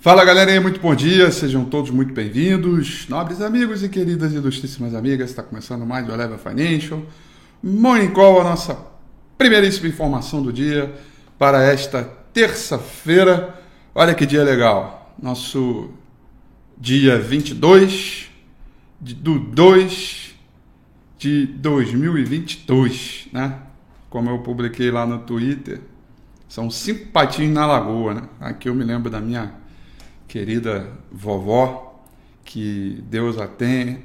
Fala galerinha, muito bom dia, sejam todos muito bem-vindos. Nobres amigos e queridas ilustríssimas amigas, está começando mais o Eleva Financial. Morning Call, a nossa primeiríssima informação do dia para esta terça-feira. Olha que dia legal, nosso dia 22 de, do 2 de 2022, né? Como eu publiquei lá no Twitter, são cinco patinhos na lagoa, né? Aqui eu me lembro da minha querida vovó, que Deus a tenha,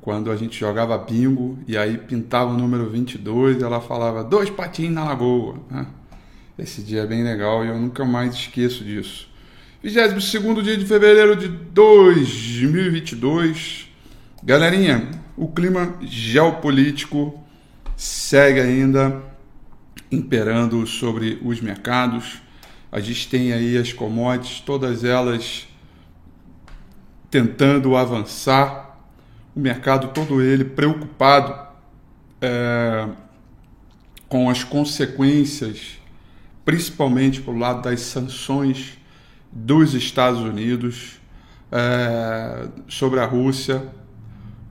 quando a gente jogava bingo e aí pintava o número 22, ela falava dois patinhos na lagoa. Né? Esse dia é bem legal e eu nunca mais esqueço disso. 22 dia de fevereiro de 2022. Galerinha, o clima geopolítico segue ainda imperando sobre os mercados a gente tem aí as commodities, todas elas tentando avançar, o mercado todo ele preocupado é, com as consequências, principalmente pelo lado das sanções dos Estados Unidos é, sobre a Rússia,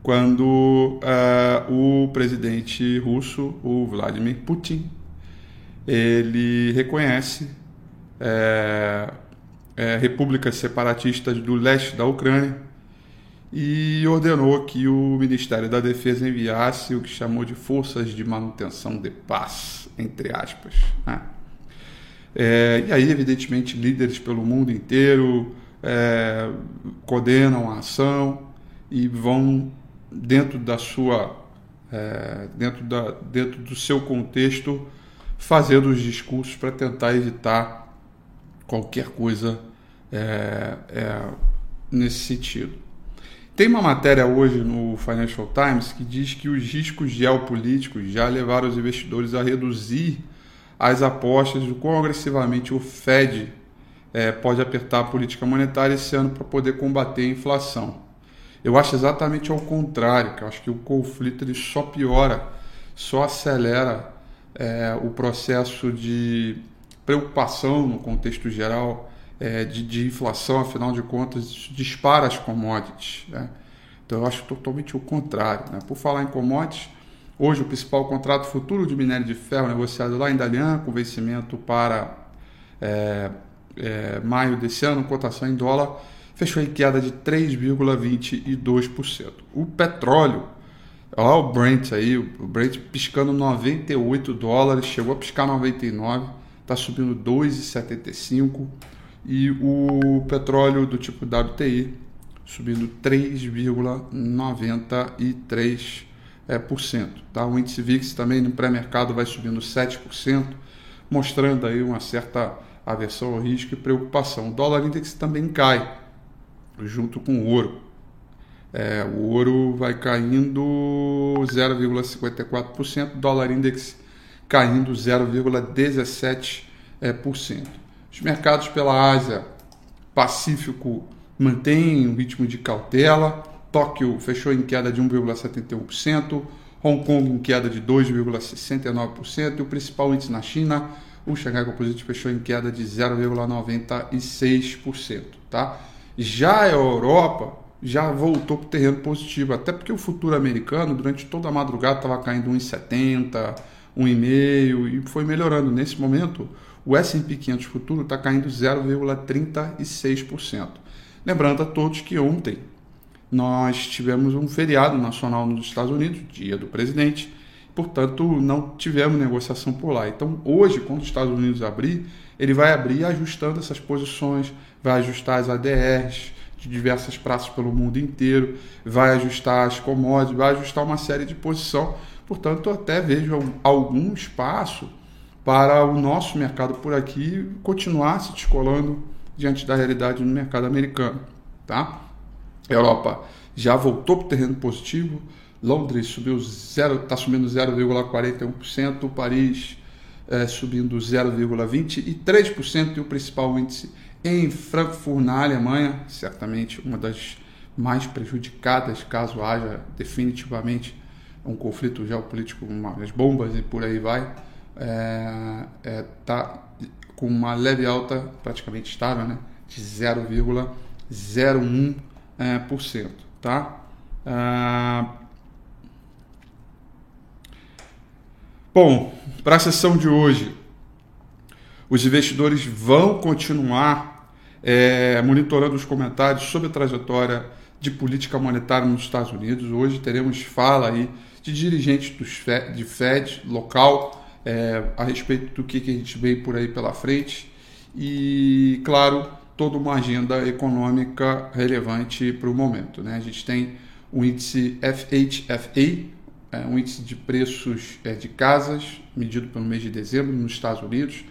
quando é, o presidente russo, o Vladimir Putin, ele reconhece é, é, repúblicas separatistas do leste da Ucrânia e ordenou que o Ministério da Defesa enviasse o que chamou de forças de manutenção de paz, entre aspas. Né? É, e aí, evidentemente, líderes pelo mundo inteiro é, coordenam a ação e vão dentro da sua é, dentro, da, dentro do seu contexto fazendo os discursos para tentar evitar qualquer coisa é, é, nesse sentido. Tem uma matéria hoje no Financial Times que diz que os riscos geopolíticos já levaram os investidores a reduzir as apostas do quão agressivamente o Fed é, pode apertar a política monetária esse ano para poder combater a inflação. Eu acho exatamente ao contrário, que eu acho que o conflito ele só piora, só acelera é, o processo de preocupação no contexto geral é, de, de, inflação, afinal de contas, dispara as commodities. Né? Então, eu acho totalmente o contrário. Né? Por falar em commodities, hoje o principal contrato futuro de minério de ferro negociado lá em Dalian, com vencimento para é, é, maio desse ano, cotação em dólar, fechou em queda de 3,22%. O petróleo, olha o Brent aí, o Brent piscando 98 dólares, chegou a piscar 99 está subindo 2,75 e o petróleo do tipo WTI subindo 3,93%. É, por cento, tá? O índice VIX também no pré-mercado vai subindo 7%, mostrando aí uma certa aversão ao risco e preocupação. O dólar index também cai, junto com o ouro. É, o ouro vai caindo 0,54%, dólar index caindo 0,17%. É, Os mercados pela Ásia Pacífico mantêm um ritmo de cautela. Tóquio fechou em queda de 1,71%, Hong Kong em queda de 2,69% e o principal índice na China, o Shanghai Composite, fechou em queda de 0,96%. Tá? Já a Europa já voltou para o terreno positivo, até porque o futuro americano, durante toda a madrugada, estava caindo 1,70%, 1,5% e foi melhorando. Nesse momento, o S&P 500 futuro está caindo 0,36%. Lembrando a todos que ontem nós tivemos um feriado nacional nos Estados Unidos, dia do presidente, portanto não tivemos negociação por lá. Então hoje, quando os Estados Unidos abrir, ele vai abrir ajustando essas posições, vai ajustar as ADRs de diversas praças pelo mundo inteiro, vai ajustar as commodities, vai ajustar uma série de posição Portanto, até vejo algum espaço para o nosso mercado por aqui continuar se descolando diante da realidade no mercado americano. Tá? Europa já voltou para o terreno positivo, Londres subiu está subindo 0,41%, Paris é, subindo 0,23% e o principal índice em Frankfurt, na Alemanha, certamente uma das mais prejudicadas caso haja definitivamente um conflito geopolítico, as bombas e por aí vai, está é, é, tá com uma leve alta praticamente estável, né? de 0,01%, é, tá? Ah, bom, para a sessão de hoje, os investidores vão continuar é, monitorando os comentários sobre a trajetória de política monetária nos Estados Unidos. Hoje teremos fala aí de dirigentes dos FED, de Fed local é, a respeito do que, que a gente veio por aí pela frente e, claro, toda uma agenda econômica relevante para o momento. Né? A gente tem o índice FHFA, é, um índice de preços é, de casas, medido pelo mês de dezembro nos Estados Unidos.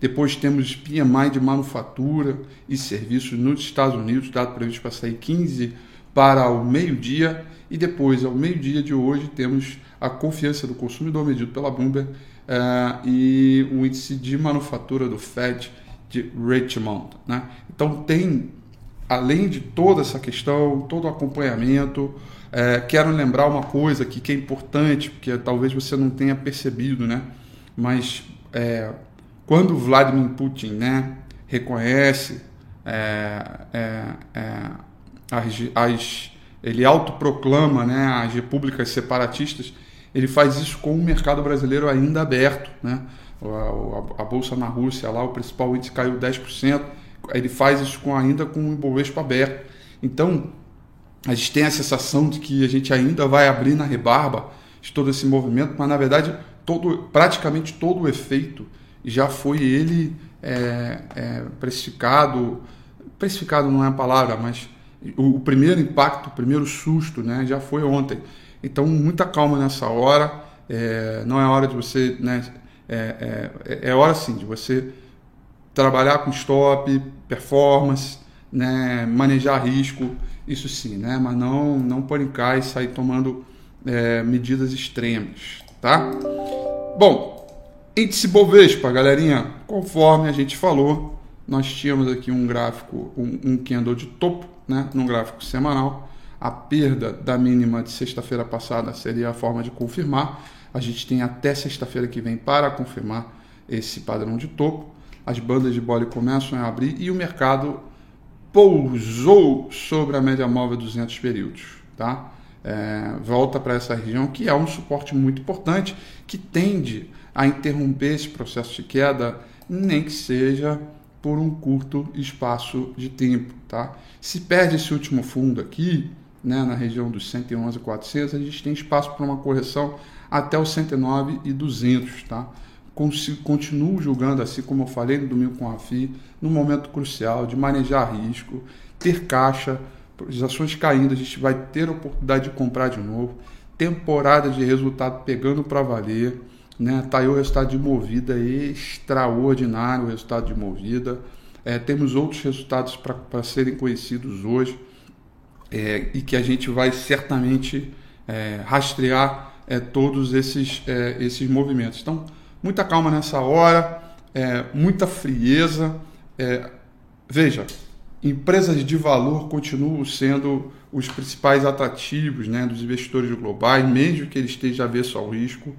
Depois temos PMI de manufatura e serviços nos Estados Unidos, dado previsto para sair 15 para o meio-dia. E depois, ao meio-dia de hoje, temos a confiança do consumidor medido pela Bloomberg uh, e o índice de manufatura do Fed de Richmond. Né? Então tem, além de toda essa questão, todo o acompanhamento, é, quero lembrar uma coisa aqui que é importante, porque talvez você não tenha percebido, né? mas é, quando Vladimir Putin né, reconhece é, é, é as, as, ele autoproclama né, as repúblicas separatistas, ele faz isso com o mercado brasileiro ainda aberto. Né? A, a, a bolsa na Rússia, lá o principal índice caiu 10%, ele faz isso com, ainda com o Ibovespa aberto. Então, a gente tem a sensação de que a gente ainda vai abrir na rebarba de todo esse movimento, mas na verdade todo, praticamente todo o efeito já foi ele é, é, precificado, precificado não é a palavra, mas o, o, primeiro impacto, o primeiro susto né, já foi ontem. Então, muita calma nessa hora. É, não é hora de você. Né, é, é, é, hora sim de você trabalhar com stop, performance, né, manejar risco, isso sim, né, mas não, não panicar e sair tomando é, medidas extremas. Tá? Bom, índice Bovespa, galerinha, conforme a gente falou, nós tínhamos aqui um gráfico, um, um candle de topo, né, num gráfico semanal a perda da mínima de sexta-feira passada seria a forma de confirmar. A gente tem até sexta-feira que vem para confirmar esse padrão de topo. As bandas de bole começam a abrir e o mercado pousou sobre a média móvel 200 períodos. Tá? É, volta para essa região que é um suporte muito importante que tende a interromper esse processo de queda, nem que seja por um curto espaço de tempo. Tá? Se perde esse último fundo aqui, né, na região dos 111,400, a gente tem espaço para uma correção até os 109,200, tá? Continuo julgando, assim como eu falei no domingo com a FI, no momento crucial de manejar risco, ter caixa, as ações caindo, a gente vai ter a oportunidade de comprar de novo, temporada de resultado pegando para valer, né? Tá aí o resultado de movida extraordinário, o resultado de movida. É, temos outros resultados para serem conhecidos hoje é, e que a gente vai certamente é, rastrear é, todos esses, é, esses movimentos. Então, muita calma nessa hora, é, muita frieza. É, veja, empresas de valor continuam sendo os principais atrativos né, dos investidores globais, mesmo que ele esteja avesso ao risco.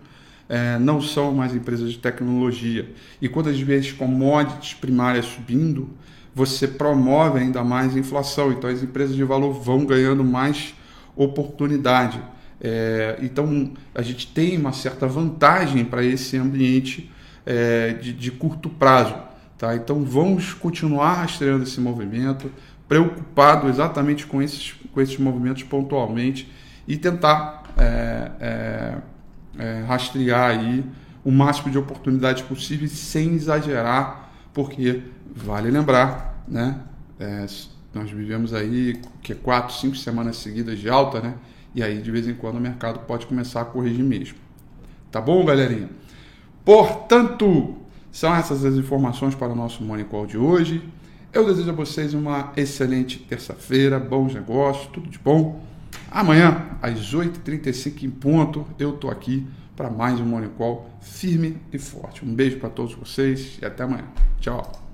É, não são mais empresas de tecnologia. E quando as vezes commodities primárias subindo, você promove ainda mais a inflação. Então as empresas de valor vão ganhando mais oportunidade. É, então a gente tem uma certa vantagem para esse ambiente é, de, de, curto prazo. Tá? Então vamos continuar rastreando esse movimento, preocupado exatamente com esses, com esses movimentos pontualmente e tentar é, é, é rastrear aí o máximo de oportunidades possíveis sem exagerar, porque Vale lembrar, né? É, nós vivemos aí que quatro, cinco semanas seguidas de alta, né? E aí de vez em quando o mercado pode começar a corrigir mesmo. Tá bom, galerinha? Portanto, são essas as informações para o nosso Morning Call de hoje. Eu desejo a vocês uma excelente terça-feira, bons negócios, tudo de bom. Amanhã, às 8h35 em ponto, eu tô aqui para mais um Morning Call firme e forte. Um beijo para todos vocês e até amanhã. Tchau.